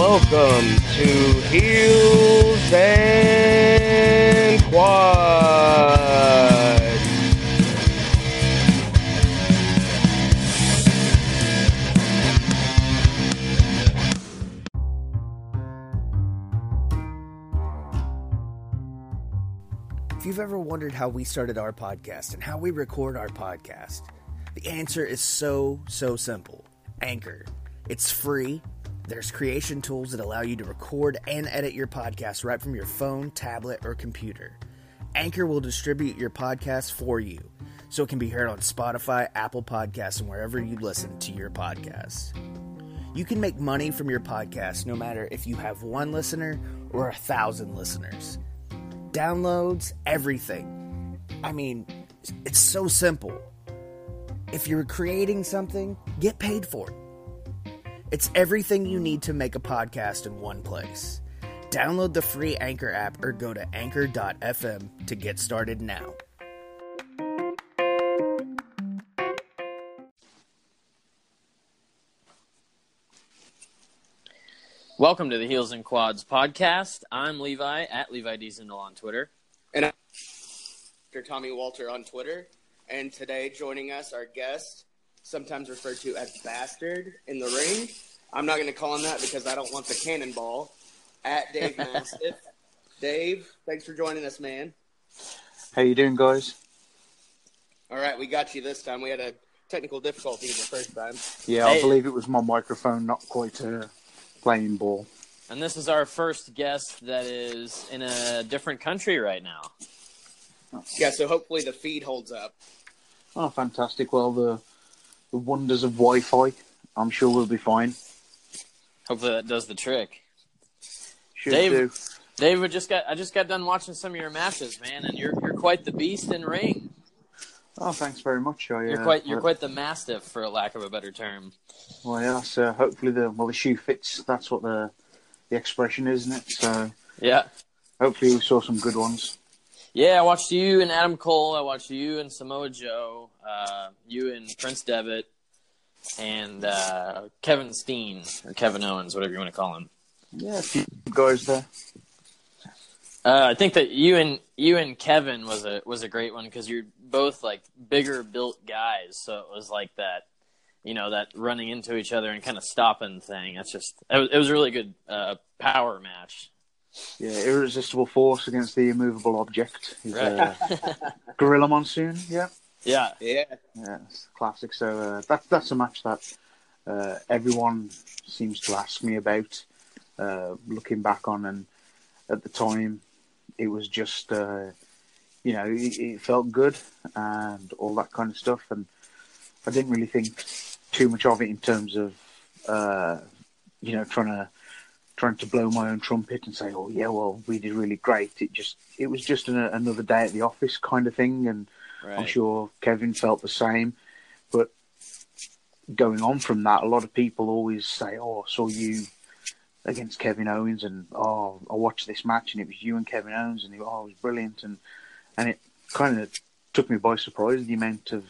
Welcome to Heels and Quads. If you've ever wondered how we started our podcast and how we record our podcast, the answer is so, so simple Anchor. It's free. There's creation tools that allow you to record and edit your podcast right from your phone, tablet, or computer. Anchor will distribute your podcast for you so it can be heard on Spotify, Apple Podcasts, and wherever you listen to your podcasts. You can make money from your podcast no matter if you have one listener or a thousand listeners downloads, everything. I mean, it's so simple. If you're creating something, get paid for it. It's everything you need to make a podcast in one place. Download the free Anchor app or go to anchor.fm to get started now. Welcome to the Heels and Quads podcast. I'm Levi at Levi Diesel on Twitter. And I'm Dr. Tommy Walter on Twitter. And today, joining us, our guest, sometimes referred to as Bastard in the ring. I'm not going to call him that because I don't want the cannonball. At Dave Mastiff. Dave, thanks for joining us, man. How you doing, guys? All right, we got you this time. We had a technical difficulty the first time. Yeah, I believe it was my microphone not quite uh, playing ball. And this is our first guest that is in a different country right now. Yeah, so hopefully the feed holds up. Oh, fantastic! Well, the the wonders of Wi-Fi. I'm sure we'll be fine. Hopefully that does the trick. Should Dave- do. Dave, we just got I just got done watching some of your matches, man, and you're you're quite the beast in ring. Oh, thanks very much. I, You're uh, quite you're quite the mastiff, for lack of a better term. Well, yeah, uh, hopefully the well the shoe fits. That's what the the expression is, isn't it? So Yeah. hopefully we saw some good ones. Yeah, I watched you and Adam Cole. I watched you and Samoa Joe. Uh, you and Prince Devitt, and uh, Kevin Steen or Kevin Owens, whatever you want to call him. Yeah, a few guys there. Uh, I think that you and you and Kevin was a was a great one because you're both like bigger built guys, so it was like that, you know, that running into each other and kind of stopping thing. That's just it was, it was a really good uh, power match. Yeah, irresistible force against the immovable object. Is, Right. uh, Gorilla Monsoon. Yeah. yeah, Yeah. Yeah, it's classic. So uh, that that's a match that uh, everyone seems to ask me about. Uh, looking back on, and at the time, it was just uh, you know it, it felt good and all that kind of stuff, and I didn't really think too much of it in terms of uh, you know trying to trying to blow my own trumpet and say, oh yeah, well we did really great. It just it was just an, another day at the office kind of thing, and right. I'm sure Kevin felt the same. But going on from that, a lot of people always say, "Oh, I saw you against Kevin Owens," and "Oh, I watched this match, and it was you and Kevin Owens, and it, oh, it was brilliant." And and it kind of took me by surprise the amount of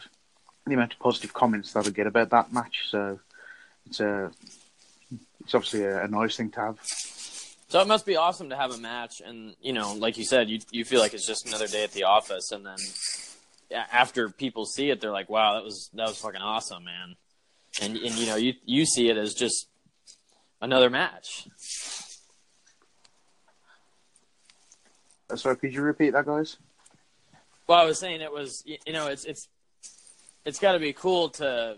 the amount of positive comments that I get about that match. So it's a it's obviously a, a nice thing to have. So it must be awesome to have a match, and you know, like you said, you you feel like it's just another day at the office, and then after people see it, they're like, "Wow, that was that was fucking awesome, man." And and you know, you you see it as just another match. Uh, sorry, could you repeat that, guys? Well, I was saying it was you know it's it's it's got to be cool to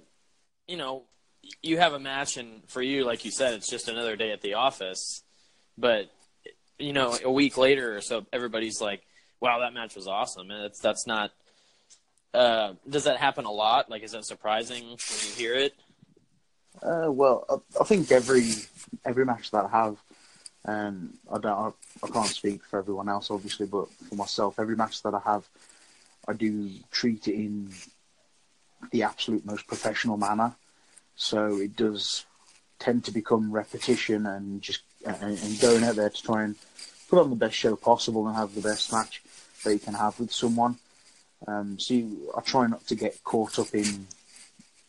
you know you have a match and for you like you said it's just another day at the office, but you know a week later or so everybody's like wow that match was awesome. And that's that's not uh, does that happen a lot? Like is that surprising when you hear it? Uh, well, I, I think every every match that I have, and I don't, I, I can't speak for everyone else, obviously, but for myself, every match that I have, I do treat it in the absolute most professional manner. So it does tend to become repetition and just and, and going out there to try and put on the best show possible and have the best match that you can have with someone. Um, so you, I try not to get caught up in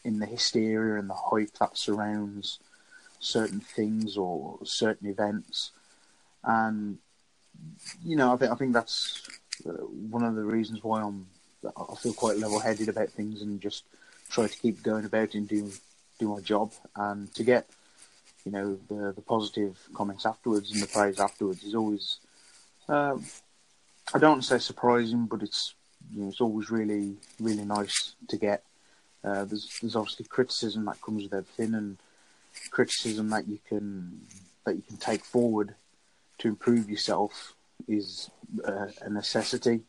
in the hysteria and the hype that surrounds certain things or certain events. And you know, I think I think that's uh, one of the reasons why I'm I feel quite level-headed about things and just try to keep going about and do do my job and to get you know the the positive comments afterwards and the praise afterwards is always um, I don't want to say surprising, but it's you know, it's always really really nice to get. Uh, there's there's obviously criticism that comes with everything, and criticism that you can that you can take forward to improve yourself is uh, a necessity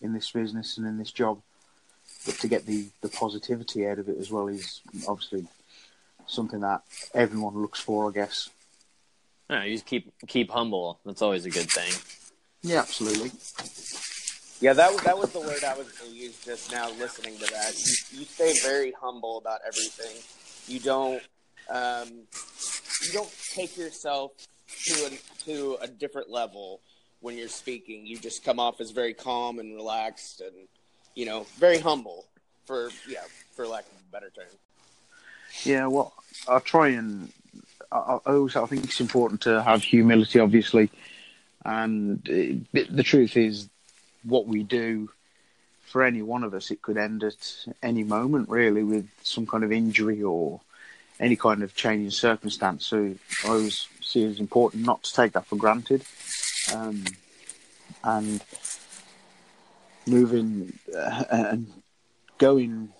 in this business and in this job. But to get the, the positivity out of it as well is obviously something that everyone looks for, I guess. no, you just keep keep humble that's always a good thing Yeah, absolutely. Yeah, that was that was the word I was going to use just now. Listening to that, you, you stay very humble about everything. You don't um, you don't take yourself to a to a different level when you're speaking. You just come off as very calm and relaxed, and you know, very humble. For yeah, for lack of a better term. Yeah, well, I try and I, I also I think it's important to have humility, obviously, and uh, the truth is, what we do for any one of us, it could end at any moment, really, with some kind of injury or any kind of change in circumstance. So I always see it as important not to take that for granted, um, and moving uh, and going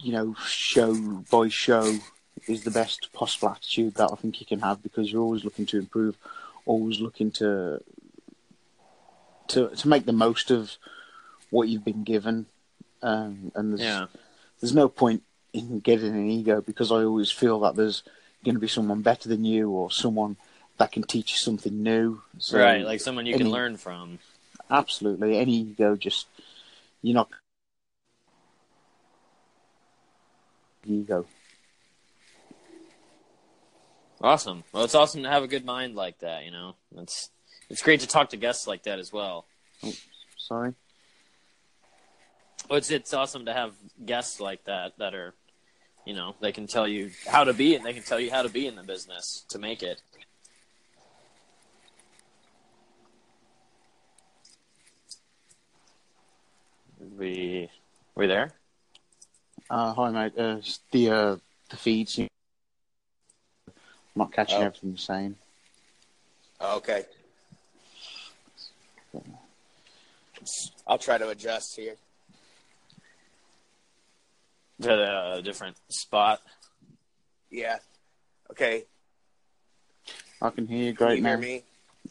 you know, show by show is the best possible attitude that I think you can have because you're always looking to improve, always looking to to to make the most of what you've been given, um, and there's yeah. there's no point in getting an ego because I always feel that there's going to be someone better than you or someone that can teach you something new. So right like someone you can any- learn from Absolutely, any ego just you're not ego. awesome well it's awesome to have a good mind like that you know it's it's great to talk to guests like that as well oh, Sorry. Well, it's it's awesome to have guests like that that are, you know, they can tell you how to be and they can tell you how to be in the business to make it. We we there? Uh, hi, mate. Uh, the uh, the feeds. I'm not catching Oh. everything you're saying. Okay. I'll try to adjust here. To a different spot. Yeah. Okay. I can hear you Can great you now. hear me?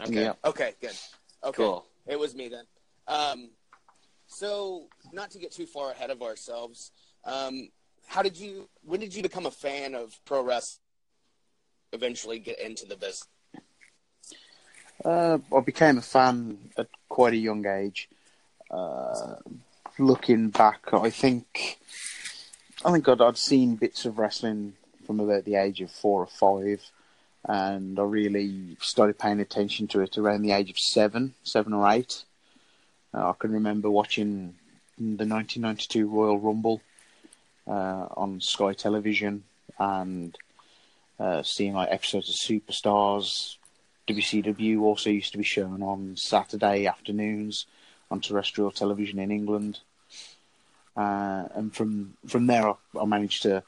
Okay. Yeah. Okay, good. Okay. Cool. It was me then. Um, so, not to get too far ahead of ourselves, um, how did you? When did you become a fan of pro wrestling? Eventually, get into the business. Uh, I became a fan at quite a young age. Uh, looking back, I think I think I'd, I'd seen bits of wrestling from about the age of four or five, and I really started paying attention to it around the age of seven, seven or eight. Uh, I can remember watching the 1992 Royal Rumble uh, on Sky Television and uh, seeing like episodes of Superstars. WCW also used to be shown on Saturday afternoons on terrestrial television in England. uh, and from from there I, I, managed to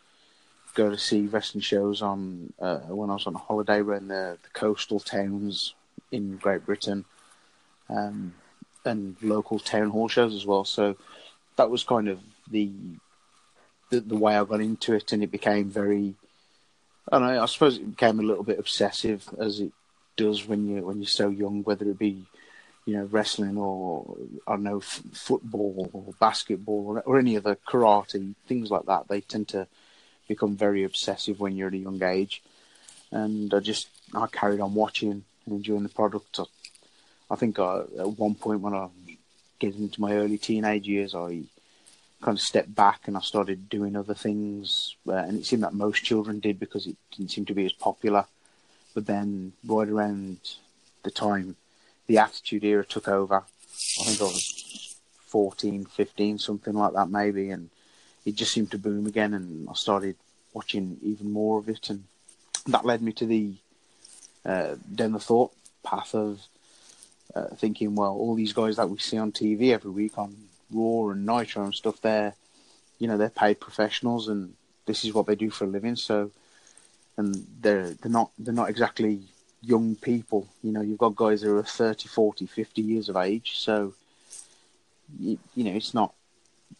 go to see wrestling shows on uh, when I was on holiday around the, the coastal towns in Great Britain, um, and local town hall shows as well. So that was kind of the, the the way I got into it, and it became very. I. I suppose it became a little bit obsessive, as it does when you when you're so young, whether it be you know, wrestling or I don't know, f- football or basketball or, or, any other karate, things like that. They tend to become very obsessive when you're at a young age. And I just, I carried on watching and enjoying the product. I, I think I, at one point when I get into my early teenage years, I kind of stepped back and I started doing other things. Uh, and it seemed that most children did because it didn't seem to be as popular. But then right around the time the Attitude Era took over. I think I was 14, 15, something like that, maybe, and it just seemed to boom again, and I started watching even more of it, and that led me to the uh, down the thought path of uh, thinking, well, all these guys that we see on TV every week on Raw and Nitro and stuff, they're you know they're paid professionals, and this is what they do for a living, so and they're they're not they're not exactly young people. You know, you've got guys who are 30, 40, 50 years of age. So, you, you know, it's not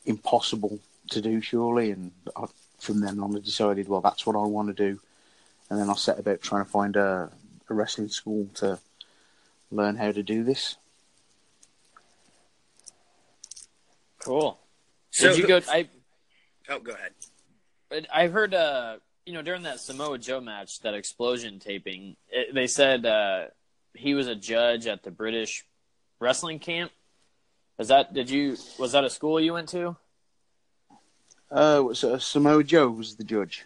impossible to do, surely. And I, from then on, I decided, well, that's what I want to do. And then I set about trying to find a, a wrestling school to learn how to do this. Cool. So, Did you go? I. Oh, go ahead. I've heard uh, you know, during that Samoa Joe match, that Xplosion taping, it, they said uh, he was a judge at the British wrestling camp. Is that did you was that a school you went to? Uh, so Samoa Joe was the judge.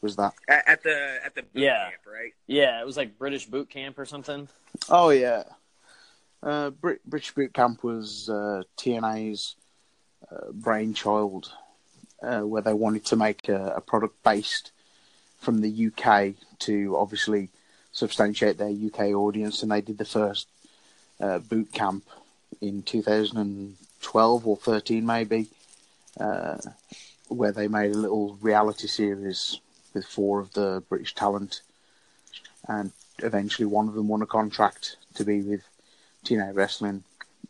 Was that at, at the at the boot yeah. camp, right? Yeah, it was like British boot camp or something. Oh yeah, uh, Brit- British boot camp was uh, TNA's uh, brainchild uh, where they wanted to make a, a, product based from the UK to obviously substantiate their UK audience, and they did the first uh, boot camp in 2012 or 13 maybe, uh, where they made a little reality series with four of the British talent, and eventually one of them won a contract to be with TNA Wrestling.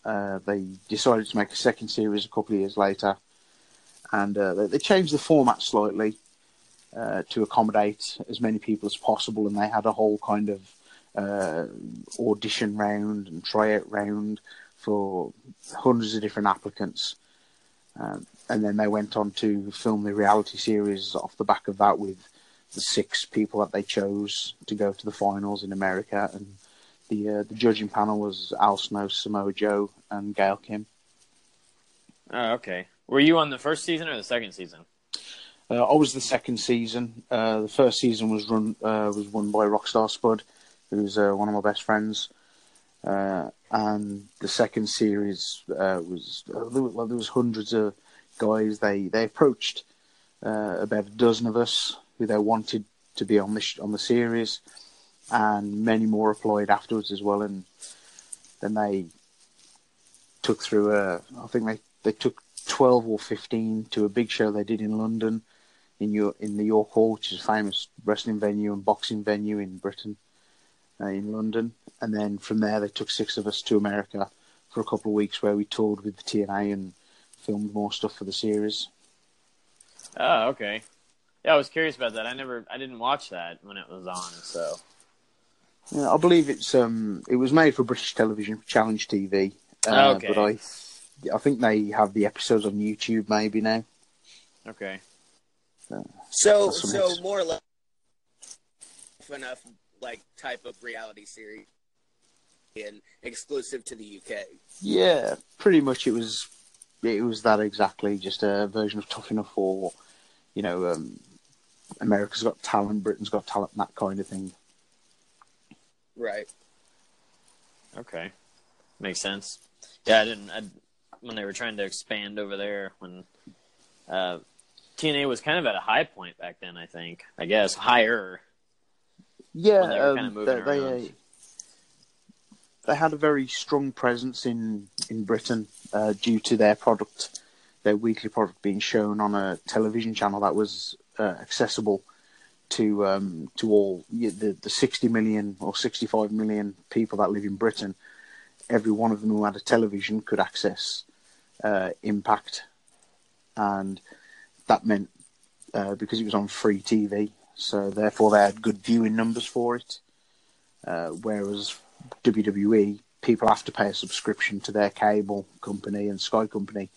Uh, they decided to make a second series a couple of years later and uh, they, they, changed the format slightly uh, to accommodate as many people as possible, and they had a whole kind of uh, audition round and tryout round for hundreds of different applicants. Um, and then they went on to film the reality series off the back of that with the six people that they chose to go to the finals in America. And the uh, the judging panel was Al Snow, Samoa Joe, and Gail Kim. Oh, okay. Were you on the first season or the second season? Uh, I was the second season. Uh, the first season was run uh, was won by Rockstar Spud, who's uh, one of my best friends, uh, and the second series uh, was there, was there was hundreds of guys. They they approached about a dozen of us who they wanted to be on the sh- on the series, and many more applied afterwards as well. And then they took through a. I think they they took 12 or 15 to a big show they did in London, in your in the York Hall, which is a famous wrestling venue and boxing venue in Britain, uh, in London. And then from there, they took six of us to America for a couple of weeks, where we toured with the TNA and filmed more stuff for the series. Oh, okay. Yeah, I was curious about that. I never, I didn't watch that when it was on, so. Yeah, I believe it's um, it was made for British Television Challenge TV. Uh, okay. But I I think they have the episodes on YouTube maybe now. Okay. Uh, so so more or less enough like type of reality series and exclusive to the UK. Yeah, pretty much it was it was that exactly, just a version of Tough Enough or you know, um, America's Got Talent, Britain's Got Talent, that kind of thing. Right. Okay. Makes sense. Yeah, I didn't. I when they were trying to expand over there when uh, TNA was kind of at a high point back then. I think, I guess, higher. Yeah, they, um, kind of they, they, uh, they, had a very strong presence in in Britain uh, due to their product their weekly product being shown on a television channel that was uh, accessible to um, to all the the 60 million or 65 million people that live in Britain. Every one of them who had a television could access uh, Impact, and that meant uh, because it was on free TV, so therefore they had good viewing numbers for it. Uh, whereas WWE, people have to pay a subscription to their cable company and Sky company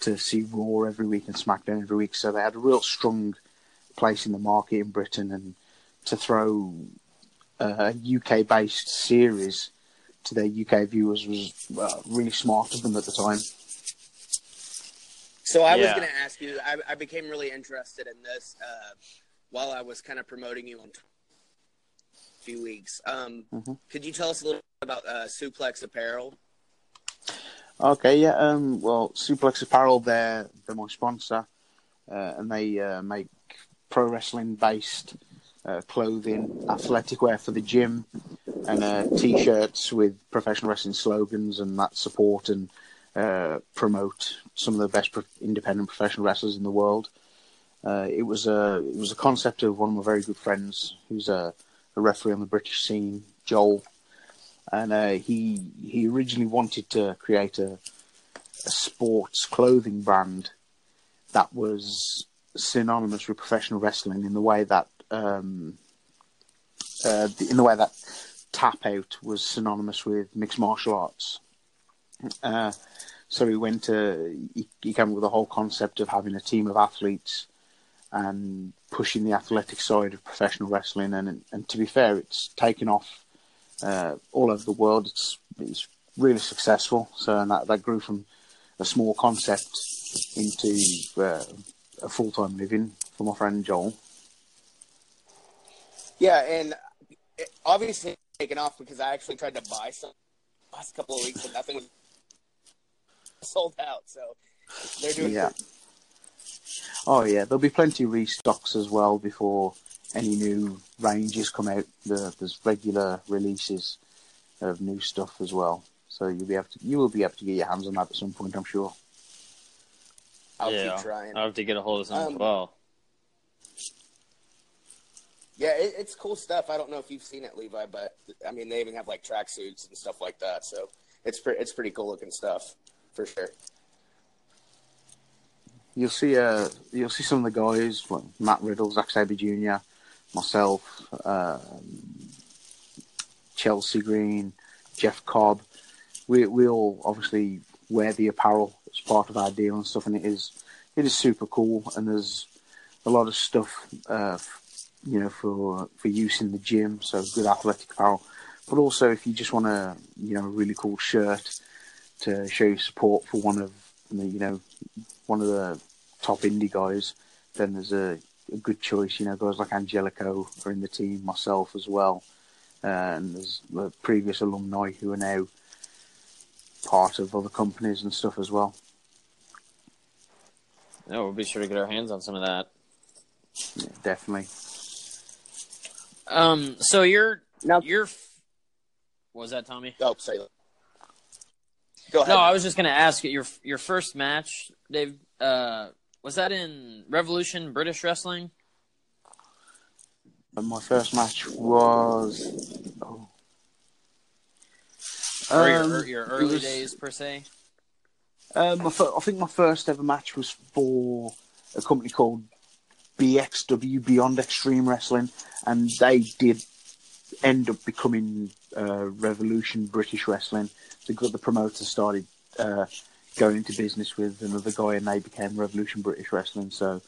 to see Raw every week and SmackDown every week. So they had a real strong place in the market in Britain, and to throw a UK based series to their UK viewers was uh, really smart of them at the time. So I was going to ask you. I, I became really interested in this uh, while I was kind of promoting you on a few weeks. Um, Mhm. Could you tell us a little bit about uh, Suplex Apparel? Okay, yeah. Um, well, Suplex Apparel, they're they're my sponsor, uh, and they uh, make pro wrestling based uh, clothing, athletic wear for the gym, and uh, t-shirts with professional wrestling slogans and that support and uh, promote some of the best pro- independent professional wrestlers in the world. Uh, it was a it was a concept of one of my very good friends, who's a, a referee on the British scene, Joel and uh, he he originally wanted to create a, a sports clothing brand that was synonymous with professional wrestling in the way that um, uh, in the way that tap out was synonymous with mixed martial arts. Uh, so he went to he, he came up with the whole concept of having a team of athletes and pushing the athletic side of professional wrestling and and to be fair it's taken off uh, all over the world. It's it's really successful. So and that that grew from a small concept into uh, a full time living for my friend Joel. Yeah, and obviously it's taken off because I actually tried to buy some last couple of weeks and nothing was sold out. So they're doing Yeah. Oh yeah, there'll be plenty of restocks as well before any new ranges come out. There's regular releases of new stuff as well. So you'll be able to you will be able to get your hands on that at some point, I'm sure. I'll yeah, keep trying. I'll have to get a hold of some Um, as well. Yeah, it, it's cool stuff. I don't know if you've seen it, Levi, but I mean, they even have like tracksuits and stuff like that. So it's pre- it's pretty cool looking stuff for sure. You'll see uh you'll see some of the guys, like Matt Riddle, Zack Sabre Jr., myself, um, Chelsea Green, Jeff Cobb. We we all obviously wear the apparel as part of our deal and stuff, and it is it is super cool. And there's a lot of stuff, uh, you know, for for use in the gym. So good athletic apparel, but also if you just want a you know a really cool shirt to show your support for one of you know one of the top indie guys, then there's a, a good choice. You know, guys like Angelico are in the team, myself as well, uh, and there's uh, previous alumni who are now part of other companies and stuff as well. No, we'll be sure to get our hands on some of that. Yeah, definitely. Um, so you're Now- you're. what Was that Tommy? Oh, sorry. Go ahead. No, I was just gonna ask your your first match, Dave. Uh, was that in Revolution British Wrestling? And my first match was. Oh. Or your, Um, or your early was- days per se? Um, I think my first ever match was for a company called BXW Beyond Extreme Wrestling, and they did end up becoming uh, Revolution British Wrestling. The the promoter started uh, going into business with another guy, and they became Revolution British Wrestling. So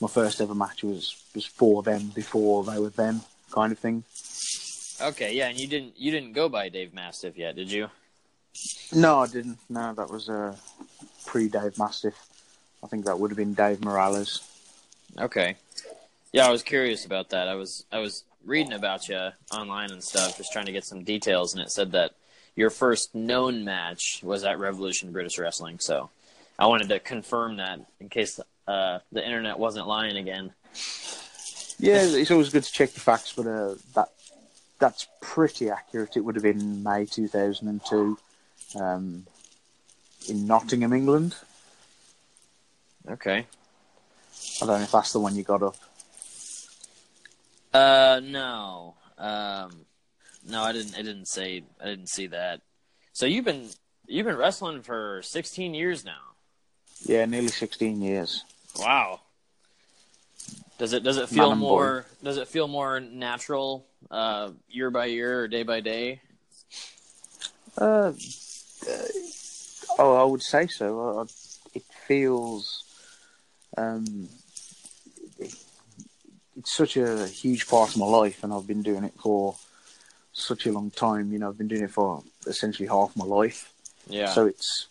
my first ever match was was for them before they were them, kind of thing. Okay, yeah, and you didn't you didn't go by Dave Mastiff yet, did you? No, I didn't. No, that was uh, pre Dave Mastiff. I think that would have been Dave Morales. Okay. Yeah, I was curious about that. I was I was reading about you online and stuff, just trying to get some details, and it said that your first known match was at Revolution British Wrestling. So I wanted to confirm that in case uh, the internet wasn't lying again. Yeah, it's always good to check the facts, but uh, that that's pretty accurate. It would have been May 2002 um, in Nottingham, England. Okay. I don't know if that's the one you got up. Uh, no. Um, no, I didn't. I didn't say. I didn't see that. So you've been you've been wrestling for 16 years now. Yeah, nearly 16 years. Wow. Does it does it feel Man more does it feel more natural uh, year by year or day by day? Uh, uh, oh, I would say so. Uh, it feels, um, it's such a huge part of my life, and I've been doing it for such a long time. You know, I've been doing it for essentially half my life. Yeah. So it's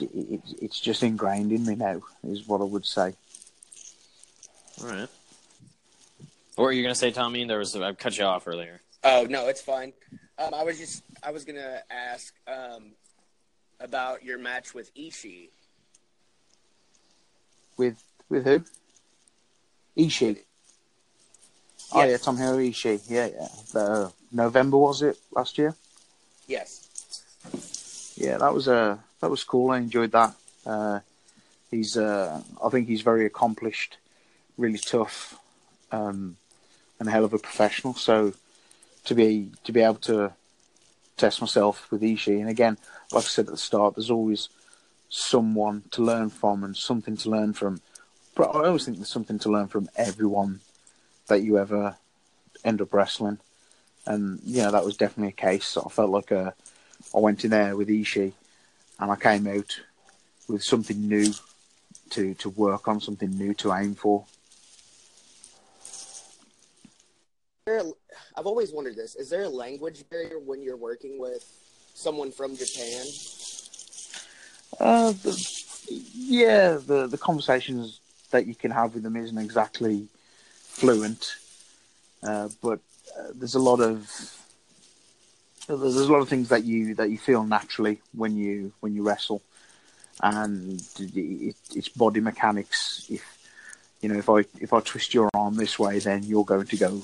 it, it, it's just ingrained in me now, is what I would say. All right. What were you gonna say, Tommy? There was I cut you off earlier. Oh no, it's fine. Um, I was just I was gonna ask um, about your match with Ishii. With with who? Ishii. Oh Yes. yeah, Tomohiro Ishii. Yeah, yeah. The, November was it last year? Yes. Yeah, that was uh, that was cool. I enjoyed that. Uh, he's uh, I think he's very accomplished, really tough, um, and a hell of a professional. So to be to be able to test myself with Ishii, and again, like I said at the start, there's always someone to learn from and something to learn from. But I always think there's something to learn from everyone that you ever end up wrestling, and you know that was definitely a case. I felt like uh, I went in there with Ishii, and I came out with something new to to work on, something new to aim for. I've always wondered this: is there a language barrier when you're working with someone from Japan? Uh, the, yeah, the the conversations that you can have with them isn't exactly fluent, uh, but uh, there's a lot of there's a lot of things that you that you feel naturally when you when you wrestle, and it, it's body mechanics. If you know, if I if I twist your arm this way, then you're going to go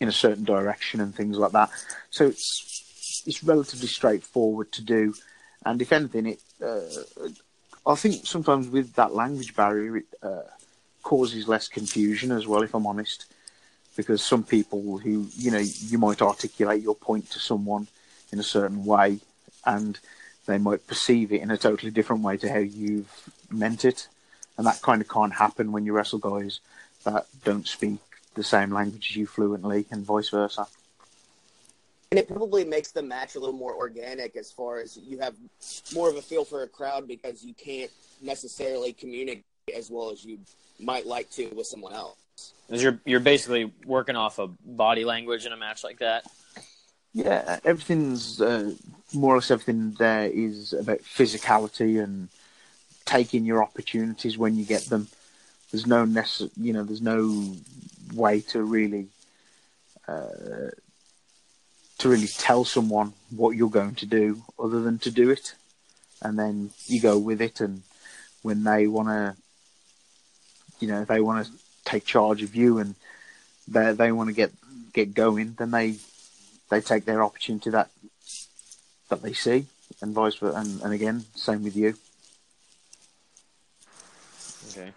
in a certain direction and things like that. So it's it's relatively straightforward to do, and if anything, it uh, I think sometimes with that language barrier, it uh, causes less confusion as well. If I'm honest, because some people who you know you might articulate your point to someone in a certain way, and they might perceive it in a totally different way to how you've meant it, and that kind of can't happen when you wrestle guys that don't speak the same language as you fluently, and vice versa. And it probably makes the match a little more organic as far as you have more of a feel for a crowd because you can't necessarily communicate as well as you might like to with someone else. 'Cause You're you're basically working off of body language in a match like that. Yeah, everything's uh, more or less everything there is about physicality and taking your opportunities when you get them. There's no necess- you know, there's no way to really uh, to really tell someone what you're going to do other than to do it, and then you go with it. And when they want to, you know, they want to take charge of you and they they want to get get going, then they they take their opportunity that that they see, and vice versa. And, and again, same with you. Okay.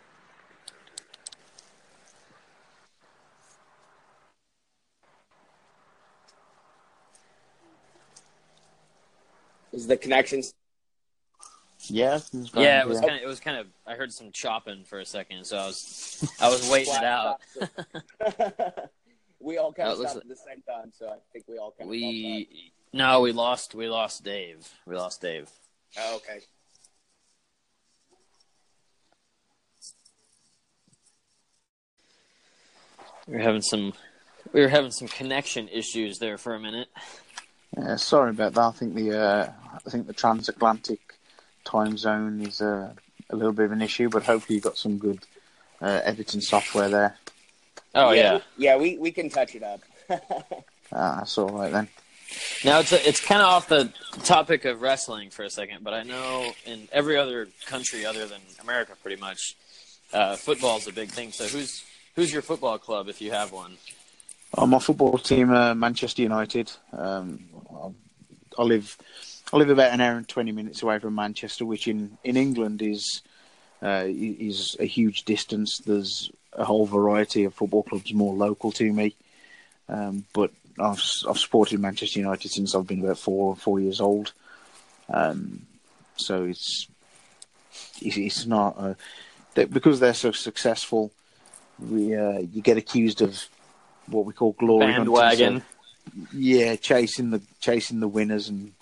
Is the connections? Yeah, Yeah, it was kind of it was kind of I heard some chopping for a second, so I was I was waiting it out. we all kind of looks stopped at the same time, so I think we all kind of. We no, we lost we lost Dave. We lost Dave. Oh, okay. We were having some we were having some connection issues there for a minute. Yeah, sorry about that. I think the uh, I think the transatlantic time zone is uh, a little bit of an issue, but hopefully you've got some good uh, editing software there. Oh yeah. yeah. We we can touch it up. Ah, that's all right then. Now it's a, it's kind of off the topic of wrestling for a second, but I know in every other country other than America, pretty much, uh, football's a big thing. So who's who's your football club if you have one? Oh, my football team, uh, Manchester United. Um, I- I live I live about an hour and twenty minutes away from Manchester, which in, in England is uh, is a huge distance. There's a whole variety of football clubs more local to me, um, but I've I've supported Manchester United since I've been about four four years old. Um, so it's it's, not uh, because they're so successful. We uh, you get accused of what we call glory hunting, so- Bandwagon. yeah, chasing the chasing the winners and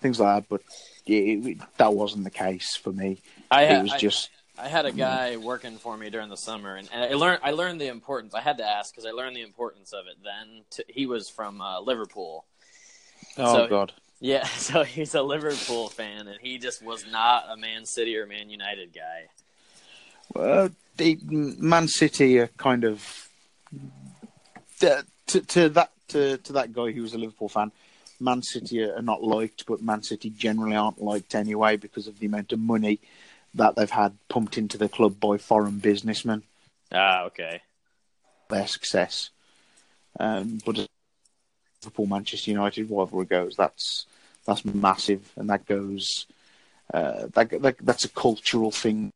things like that. But yeah, it, that wasn't the case for me. I, it was I- just I had a guy working for me during the summer, and, and I learned I learned the importance. I had to ask because I learned the importance of it. Then to, he was from uh, Liverpool. oh so- god. Yeah, so he's a Liverpool fan, and he just was not a Man City or Man United guy. Well, the Man City are kind of to, to, to that to, to that guy who was a Liverpool fan. Man City are not liked, but Man City generally aren't liked anyway because of the amount of money that they've had pumped into the club by foreign businessmen. Ah, okay. Their success, um, but as Liverpool Manchester United rivalry goes, that's that's massive, and that goes uh, that, that that's a cultural thing.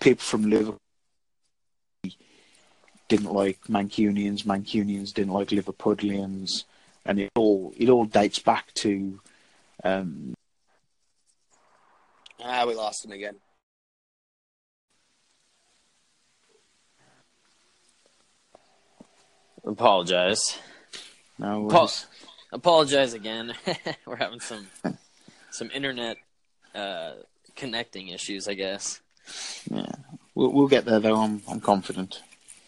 People from Liverpool didn't like Mancunians, Mancunians didn't like Liverpudlians, and it all it all dates back to um, Ah, we lost him again. Apologize. no Paul- Apologize again. We're having some some internet uh, connecting issues, I guess. yeah, we'll, we'll get there though. I'm I'm confident.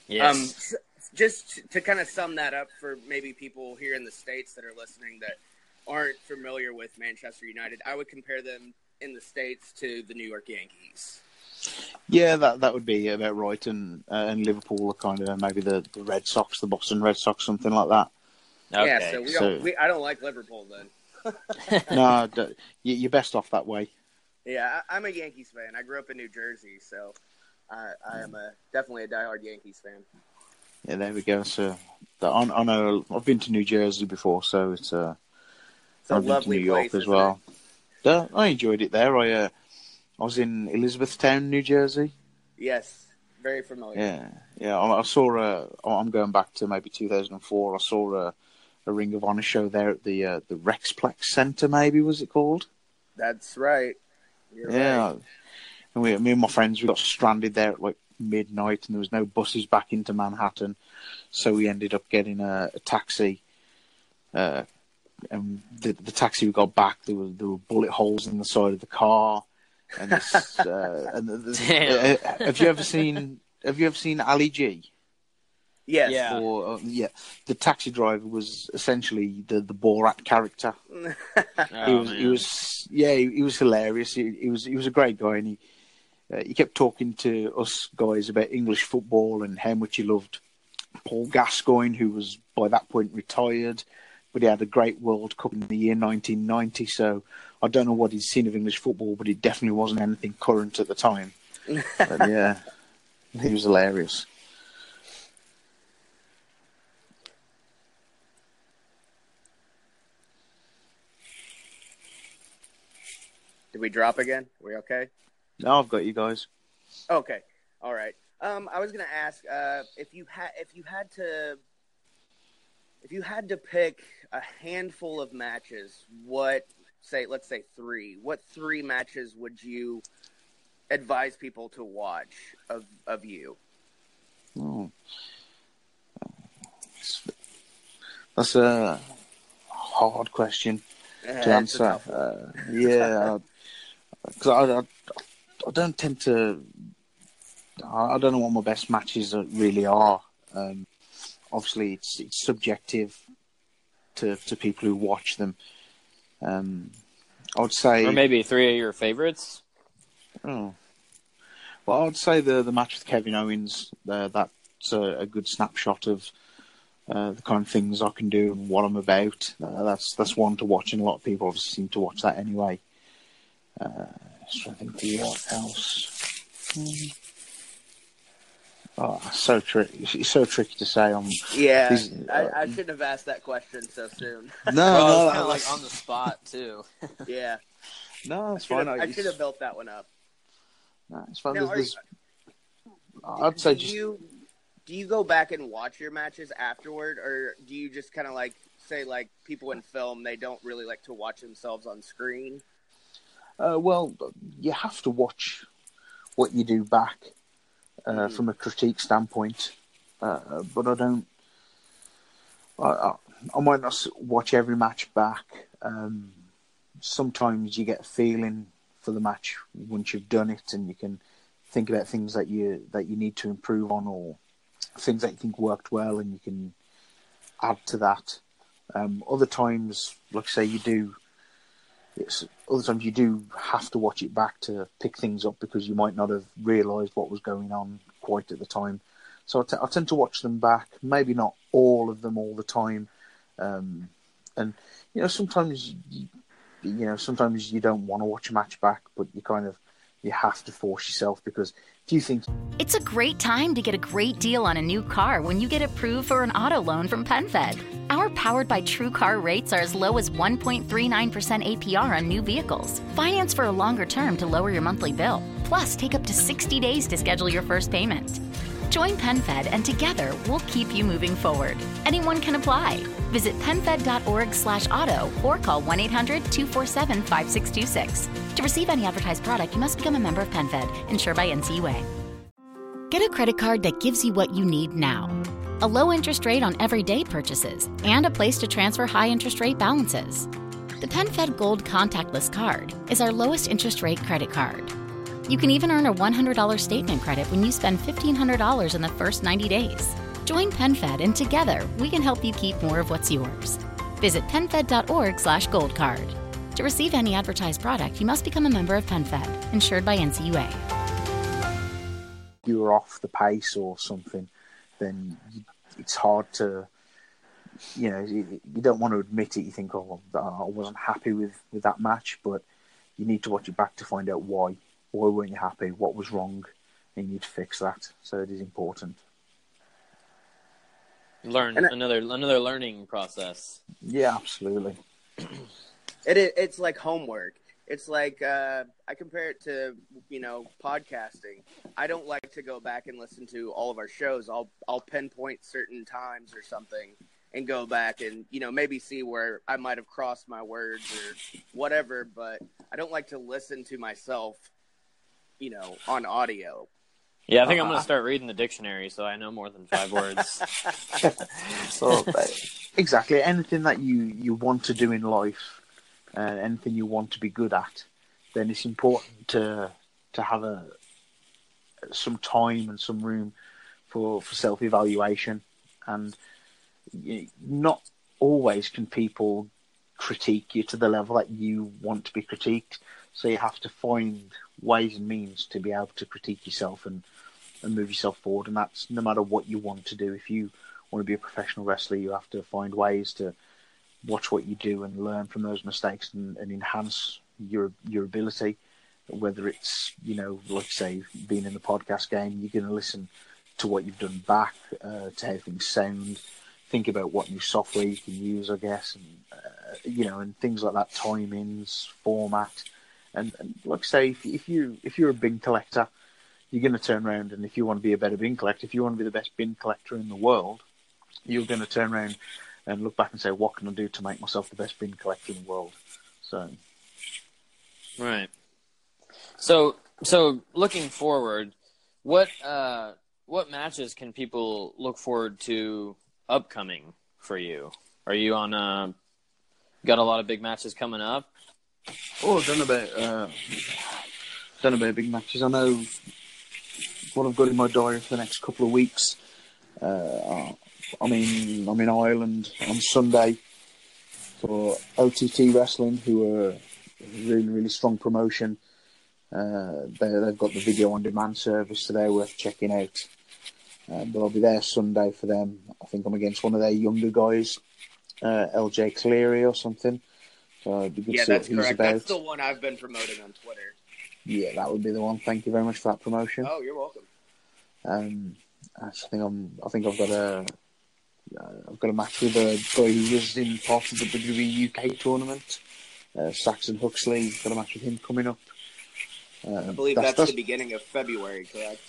Yes. Um, s- just to kind of sum that up for maybe people here in the states that are listening that aren't familiar with Manchester United, I would compare them in the states to the New York Yankees. Yeah, that that would be about right. And uh, and Liverpool are kind of maybe the, the Red Sox, the Boston Red Sox, something like that. okay. Yeah, so we so- don't. We, I don't like Liverpool then. no, you- you're best off that way. Yeah, I, I'm a Yankees fan. I grew up in New Jersey, so I, I am a definitely a diehard Yankees fan. Yeah, there we go. So the, I, I know I've been to New Jersey before, so it's uh, It's a I've been to New York place as well. Yeah, I enjoyed it there. I uh, I was in Elizabethtown, New Jersey. Yes, very familiar. Yeah, yeah. I, I saw. Uh, I'm going back to maybe 2004. I saw a, a Ring of Honor show there at the uh, the Rexplex Center. Maybe was it called? That's right. You're yeah. right. And we, me and my friends, we got stranded there at like midnight, and there was no buses back into Manhattan, so we ended up getting a, a taxi. Uh, and the, the taxi we got back, there were there were bullet holes in the side of the car, and, this, uh, and the, the, uh, have you ever seen Have you ever seen Ali G? Yes. Yeah. Or uh, yeah, the taxi driver was essentially the the Borat character. Oh, he was he was yeah he, he was hilarious. He, he was he was a great guy, and he uh, he kept talking to us guys about English football and how much he loved Paul Gascoigne, who was by that point retired, but he had a great World Cup in the year 1990. So I don't know what he'd seen of English football, but it definitely wasn't anything current at the time. but yeah, he was hilarious. Did we drop again? we okay? Now I've got you guys. Okay. All right. Um, I was gonna ask uh, if you had if you had to if you had to pick a handful of matches, what say let's say three, what three matches would you advise people to watch of of you? Oh. That's a hard question to answer. Uh, yeah, because I, I, I don't tend to. I I don't know what my best matches really are. Um, obviously, it's it's subjective to to people who watch them. Um, I would say, or maybe three of your favorites. oh, well, I would say the the match with Kevin Owens. Uh, that's a, a good snapshot of uh, the kind of things I can do and what I'm about. Uh, that's that's one to watch, and a lot of people obviously seem to watch that anyway. Uh, trying to think of what else. Hmm. Oh, so tricky! It's so tricky to say. On Yeah, These- I, I shouldn't have asked that question so soon. no, Well, no, it's kind of like on the spot too. yeah, no, I should fine. have, I should have built that one up. No, it's fun. Now, There's- are there's- I'd say do just you do you go back and watch your matches afterward, or do you just kind of like say like people in film they don't really like to watch themselves on screen? Uh, well, you have to watch what you do back uh, from a critique standpoint, uh, but I don't. I, I, I might not watch every match back. Um, sometimes you get a feeling for the match once you've done it, and you can think about things that you that you need to improve on, or things that you think worked well, and you can add to that. Um, other times, like I say, you do it's, other times you do have to watch it back to pick things up because you might not have realised what was going on quite at the time. So I, t- I tend to watch them back, maybe not all of them all the time. Um, and you know, sometimes you, you know, sometimes you don't want to watch a match back, but you kind of you have to force yourself because you think It's a great time to get a great deal on a new car when you get approved for an auto loan from PenFed. Our powered by True Car rates are as low as 1.39% APR on new vehicles. Finance for a longer term to lower your monthly bill. Plus, take up to 60 days to schedule your first payment. Join PenFed and together we'll keep you moving forward. Anyone can apply. Visit penfed.org slash auto or call 1-800-247-5626. To receive any advertised product, you must become a member of PenFed, insured by NCUA. Get a credit card that gives you what you need now. A low interest rate on everyday purchases and a place to transfer high interest rate balances. The PenFed Gold Contactless Card is our lowest interest rate credit card. You can even earn a $100 statement credit when you spend $1,500 in the first 90 days. Join PenFed and together we can help you keep more of what's yours. Visit penfed.org slash goldcard. To receive any advertised product, you must become a member of PenFed, insured by NCUA. you were off the pace or something, then it's hard to, you know, you don't want to admit it. You think, oh, I wasn't happy with, with that match, but you need to watch it back to find out why. Why weren't you happy? What was wrong? And you need to fix that. So it is important. Learn And I- another another learning process. Yeah, absolutely. It i- it's like homework. It's like uh, I compare it to you know podcasting. I don't like to go back and listen to all of our shows. I'll I'll pinpoint certain times or something and go back and you know maybe see where I might have crossed my words or whatever. But I don't like to listen to myself, you know, on audio. Yeah, I think I'm Uh-huh. gonna start reading the dictionary so I know more than five words. So exactly anything that you you want to do in life, uh, anything you want to be good at, then it's important to to have a some time and some room for for self evaluation, and not always can people critique you to the level that you want to be critiqued. So you have to find ways and means to be able to critique yourself and and move yourself forward. And that's no matter what you want to do. If you want to be a professional wrestler, you have to find ways to watch what you do and learn from those mistakes and, and enhance your your ability. Whether it's you know, like say, being in the podcast game, you're going to listen to what you've done back, uh, to how things sound, think about what new software you can use, I guess, and uh, you know, and things like that, timings, format, and, and like I say, if, if you if you're a bin collector, you're going to turn around and if you want to be a better bin collector, if you want to be the best bin collector in the world, you're going to turn around and look back and say, what can I do to make myself the best bin collector in the world? So, Right. So so looking forward, what uh what matches can people look forward to upcoming for you? Are you on uh got a lot of big matches coming up? Oh, I don't know about uh, know about big matches. I know what I've got in my diary for the next couple of weeks. Uh, I'm in I'm in Ireland on Sunday for OTT Wrestling, who are really really strong promotion. Uh, they, they've got the video on demand service, so they're worth checking out. Uh, but I'll be there Sunday for them. I think I'm against one of their younger guys, uh, LJ Cleary or something. So it'd be good Yeah, to see what that's correct. about. That's the one I've been promoting on Twitter. Yeah, that would be the one. Thank you very much for that promotion. Oh, you're welcome. Um, I think I'm. I think I've got a. Uh, I've got a match with a guy who was in part of the WWE UK tournament. Uh, Saxon Huxley. Got a match with him coming up. Uh, I believe that's, the beginning of February, correct?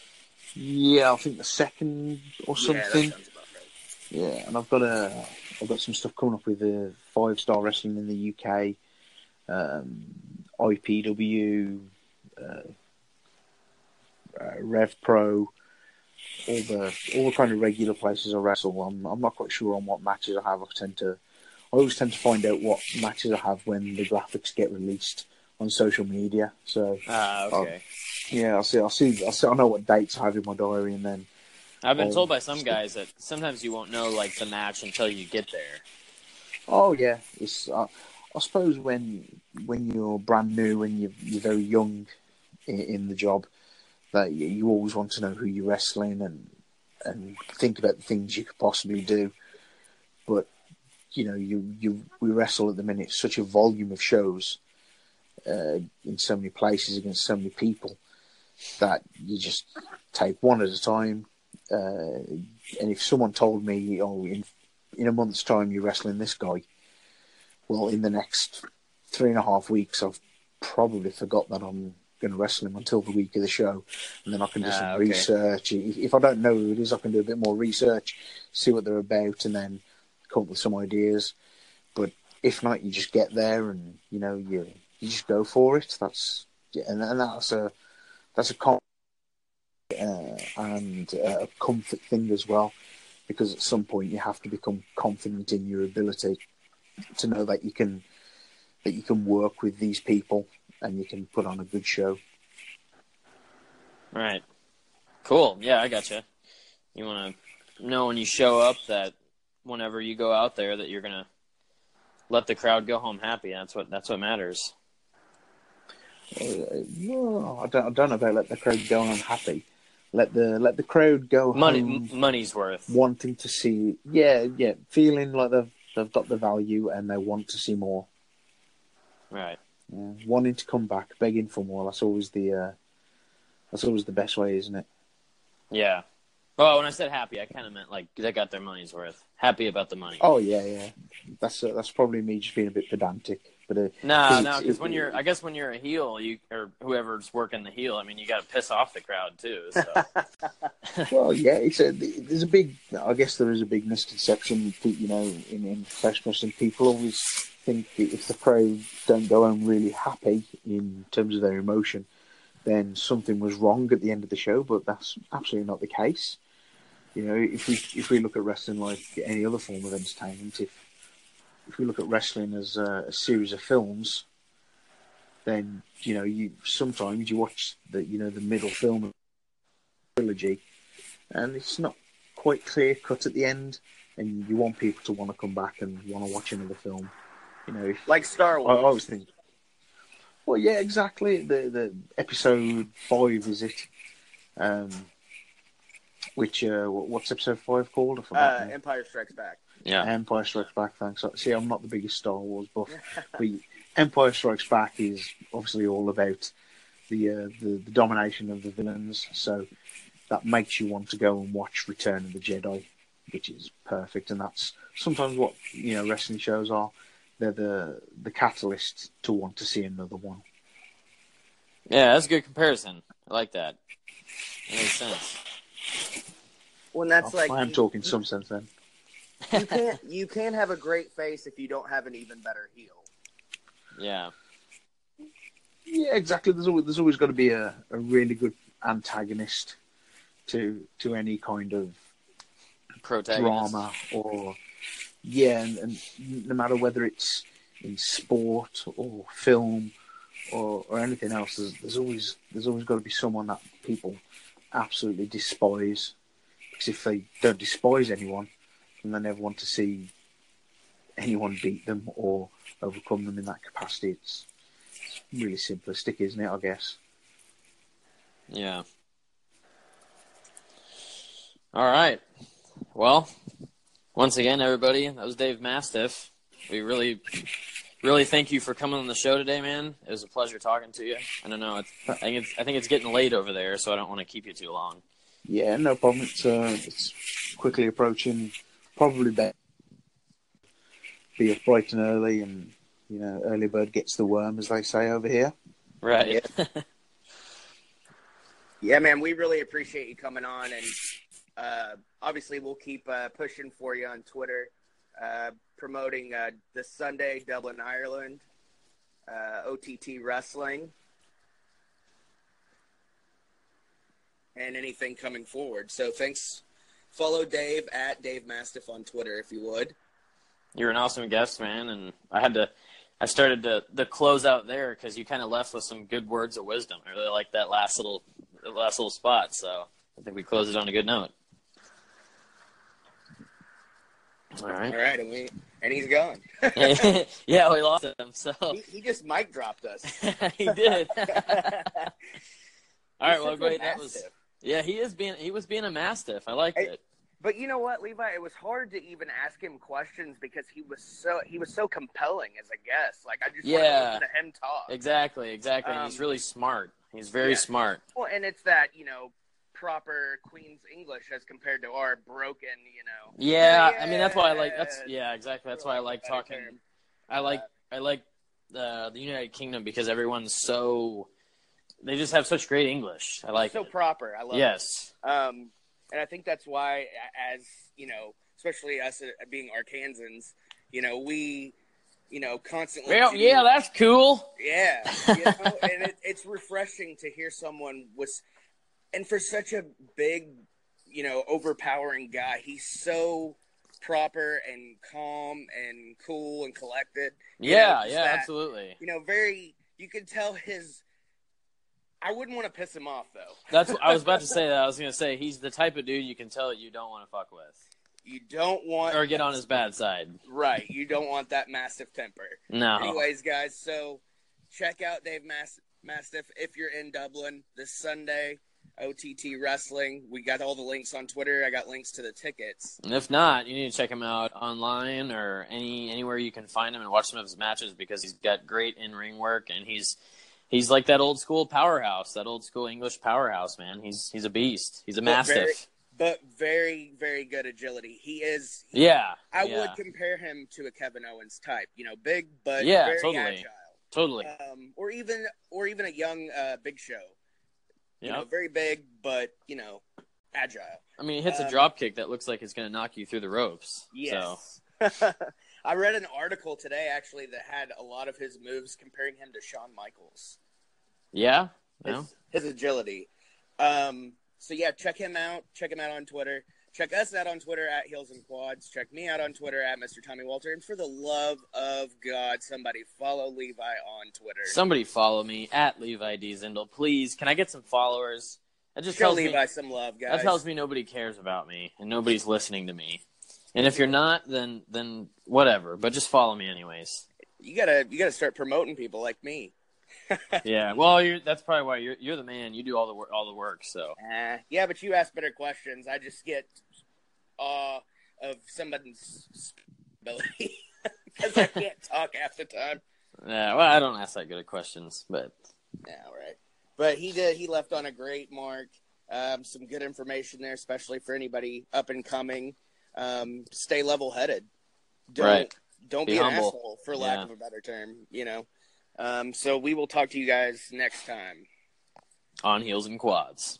Yeah, I think the second or Yeah, something. about right. Yeah, and I've got a I've got some stuff coming up with the five star wrestling in the UK, um, IPW, uh, uh, Rev Pro, all the all the kind of regular places I wrestle. I'm I'm not quite sure on what matches I have. I tend to I always tend to find out what matches I have when the graphics get released on social media. So Ah, okay. yeah, I'll see I'll see I'll see I know what dates I have in my diary, and then I've been Oh. told by some guys that sometimes you won't know like the match until you get there. Oh yeah, it's. Uh, I suppose when when you're brand new and you're, you're very young in, in the job, that you, you always want to know who you're wrestling and and think about the things you could possibly do. But you know, you you we wrestle at the minute such a volume of shows uh, in so many places against so many people that you just take one at a time. Uh, and if someone told me, oh, in in a month's time you're wrestling this guy, well, in the next three and a half weeks, I've probably forgot that I'm going to wrestle him until the week of the show, and then I can do Ah, some okay. research. If, if I don't know who it is, I can do a bit more research, see what they're about, and then come up with some ideas. But if not, you just get there and you know you you just go for it. That's yeah, and, and that's a that's a com- uh, and uh, a comfort thing as well, because at some point you have to become confident in your ability to know that you can that you can work with these people and you can put on a good show. Right. Cool. Yeah, I gotcha. You want to know when you show up that whenever you go out there that you're gonna let the crowd go home happy. That's what that's what matters. Uh, no, I don't, I don't know about let the crowd go home happy. Let the let the crowd go Money, home money's worth. wanting to see. Yeah, yeah, feeling like they've they've got the value and they want to see more. Right. Yeah, wanting to come back, begging for more. That's always the uh, that's always the best way, isn't it? Yeah. Well, when I said happy, I kind of meant like they got their money's worth. Happy about the money. Oh yeah, yeah. That's uh, that's probably me just being a bit pedantic, No, no, because when you're, I guess when you're a heel, you or whoever's working the heel, I mean, you got to piss off the crowd too. So Well, yeah, it's a, there's a big. I guess there is a big misconception. You know, in, in professional wrestling, people always think if the crowd don't go home really happy in terms of their emotion, then something was wrong at the end of the show. But that's absolutely not the case. You know, if we if we look at wrestling like any other form of entertainment, if if we look at wrestling as a, a series of films, then you know you sometimes you watch the you know the middle film of the trilogy, and it's not quite clear cut at the end, and you want people to want to come back and want to watch another film. You know, if, Like Star I, I Wars. always think. Well, yeah, exactly. The the episode five is it? Um, which uh, what's episode five called? I forgot. uh. Empire Strikes Back. Yeah, Empire Strikes Back. Thanks. See, I'm not the biggest Star Wars buff, but Empire Strikes Back is obviously all about the, uh, the the domination of the villains. So that makes you want to go and watch Return of the Jedi, which is perfect. And that's sometimes what you know wrestling shows are. They're the the catalyst to want to see another one. yeah, that's a good comparison. I like that. That makes sense. When that's like I am talking some sense then. You can't you can't have a great face if you don't have an even better heel. Yeah, Yeah, exactly. There's always there's always got to be a, a really good antagonist to to any kind of protagonist. drama or yeah, and, and no matter whether it's in sport or film or, or anything else, there's, there's always there's always got to be someone that people absolutely despise. Because if they don't despise anyone, then they never want to see anyone beat them or overcome them in that capacity. It's, it's really simplistic, isn't it? I guess. Yeah. All right. Well, once again, everybody, that was Dave Mastiff. We really, really thank you for coming on the show today, man. It was a pleasure talking to you. I don't know. It's, I think it's, I think it's getting late over there, so I don't want to keep you too long. Yeah, no problem. It's uh, it's quickly approaching. Probably better be up bright and early, and you know, early bird gets the worm, as they say over here. Right. Yeah, man, we really appreciate you coming on, and uh, obviously we'll keep uh, pushing for you on Twitter, uh, promoting uh, this Sunday Dublin, Ireland, uh, OTT Wrestling, and anything coming forward. So thanks. Follow Dave at Dave Mastiff on Twitter if you would. You're an awesome guest, man, and I had to. I started to the close out there because you kind of left with some good words of wisdom. I really like that last little last little spot, so I think we closed it on a good note. All right. All right, and we and he's gone. yeah, we lost him. So he, he just mic dropped us. he did. All right, well, great. That was. Yeah. He is being he was being a mastiff. I liked Hey, it. But you know what, Levi? It was hard to even ask him questions because he was so he was so compelling as a guest. Like I just wanted to Yeah. listen to him talk. Exactly, exactly. Um, He's really smart. He's very yeah. smart. Well, and it's that you know proper Queen's English as compared to our broken, you know. Yeah, I mean that's why I like that's yeah exactly that's why I like of a better talking. term. I like I like uh, the United Kingdom because everyone's so they just have such great English. I like so it. proper. I love it. Yes. Um, and I think that's why, as you know, especially us uh, being Arkansans, you know, we, you know, constantly. Well, do- yeah, that's cool. Yeah, you know, and it, it's refreshing to hear someone was, and for such a big, you know, overpowering guy, he's so proper and calm and cool and collected. Yeah, know, yeah, that- absolutely. You know, very. You can tell his. I wouldn't want to piss him off though. That's what I was about to say. That I was going to say he's the type of dude you can tell you don't want to fuck with You don't want or get on his bad side. right. You don't want that massive temper. No. Anyways, guys, so check out Dave Mas- Mastiff if you're in Dublin this Sunday. OTT Wrestling. We got all the links on Twitter. I got links to the tickets. And if not, you need to check him out online or any anywhere you can find him and watch some of his matches because he's got great in ring work and he's he's like that old school powerhouse, that old school English powerhouse, man. He's he's a beast. He's a But mastiff. very- But very, very good agility. He is. yeah. I yeah, would compare him to a Kevin Owens type. You know, big but Yeah, very totally. agile. Totally. Um, or even, or even a young uh, Big Show. You yeah. know, very big but you know, agile. I mean, he hits a um, drop kick that looks like it's going to knock you through the ropes. So, Yes. I read an article today actually that had a lot of his moves comparing him to Shawn Michaels. Yeah. His, his agility. Um, so yeah, check him out. Check him out on Twitter. Check us out on Twitter at Heels and Quads. Check me out on Twitter at Mr. Tommy Walter. And for the love of God, somebody follow Levi on Twitter. Somebody follow me at Levi D Zindel, please. Can I get some followers? That just Show tells Levi me some love, guys. that tells me nobody cares about me and nobody's listening to me. And if you're not, then then whatever. But just follow me anyways. you gotta you gotta start promoting people like me. Yeah. Well, you're, that's probably why you're you're the man. You do all the work. All the work. So Uh, yeah, but you ask better questions. I just get awe of somebody's ability because I can't talk half the time. yeah. Well, I don't ask that good of questions, but Yeah, right. But he did. He left on a great mark. Um, some good information there, especially for anybody up and coming. Um, stay level headed. Don't Right. don't Be be, an asshole, for lack Yeah. of a better term. You know. Um, so we will talk to you guys next time. on heels and quads.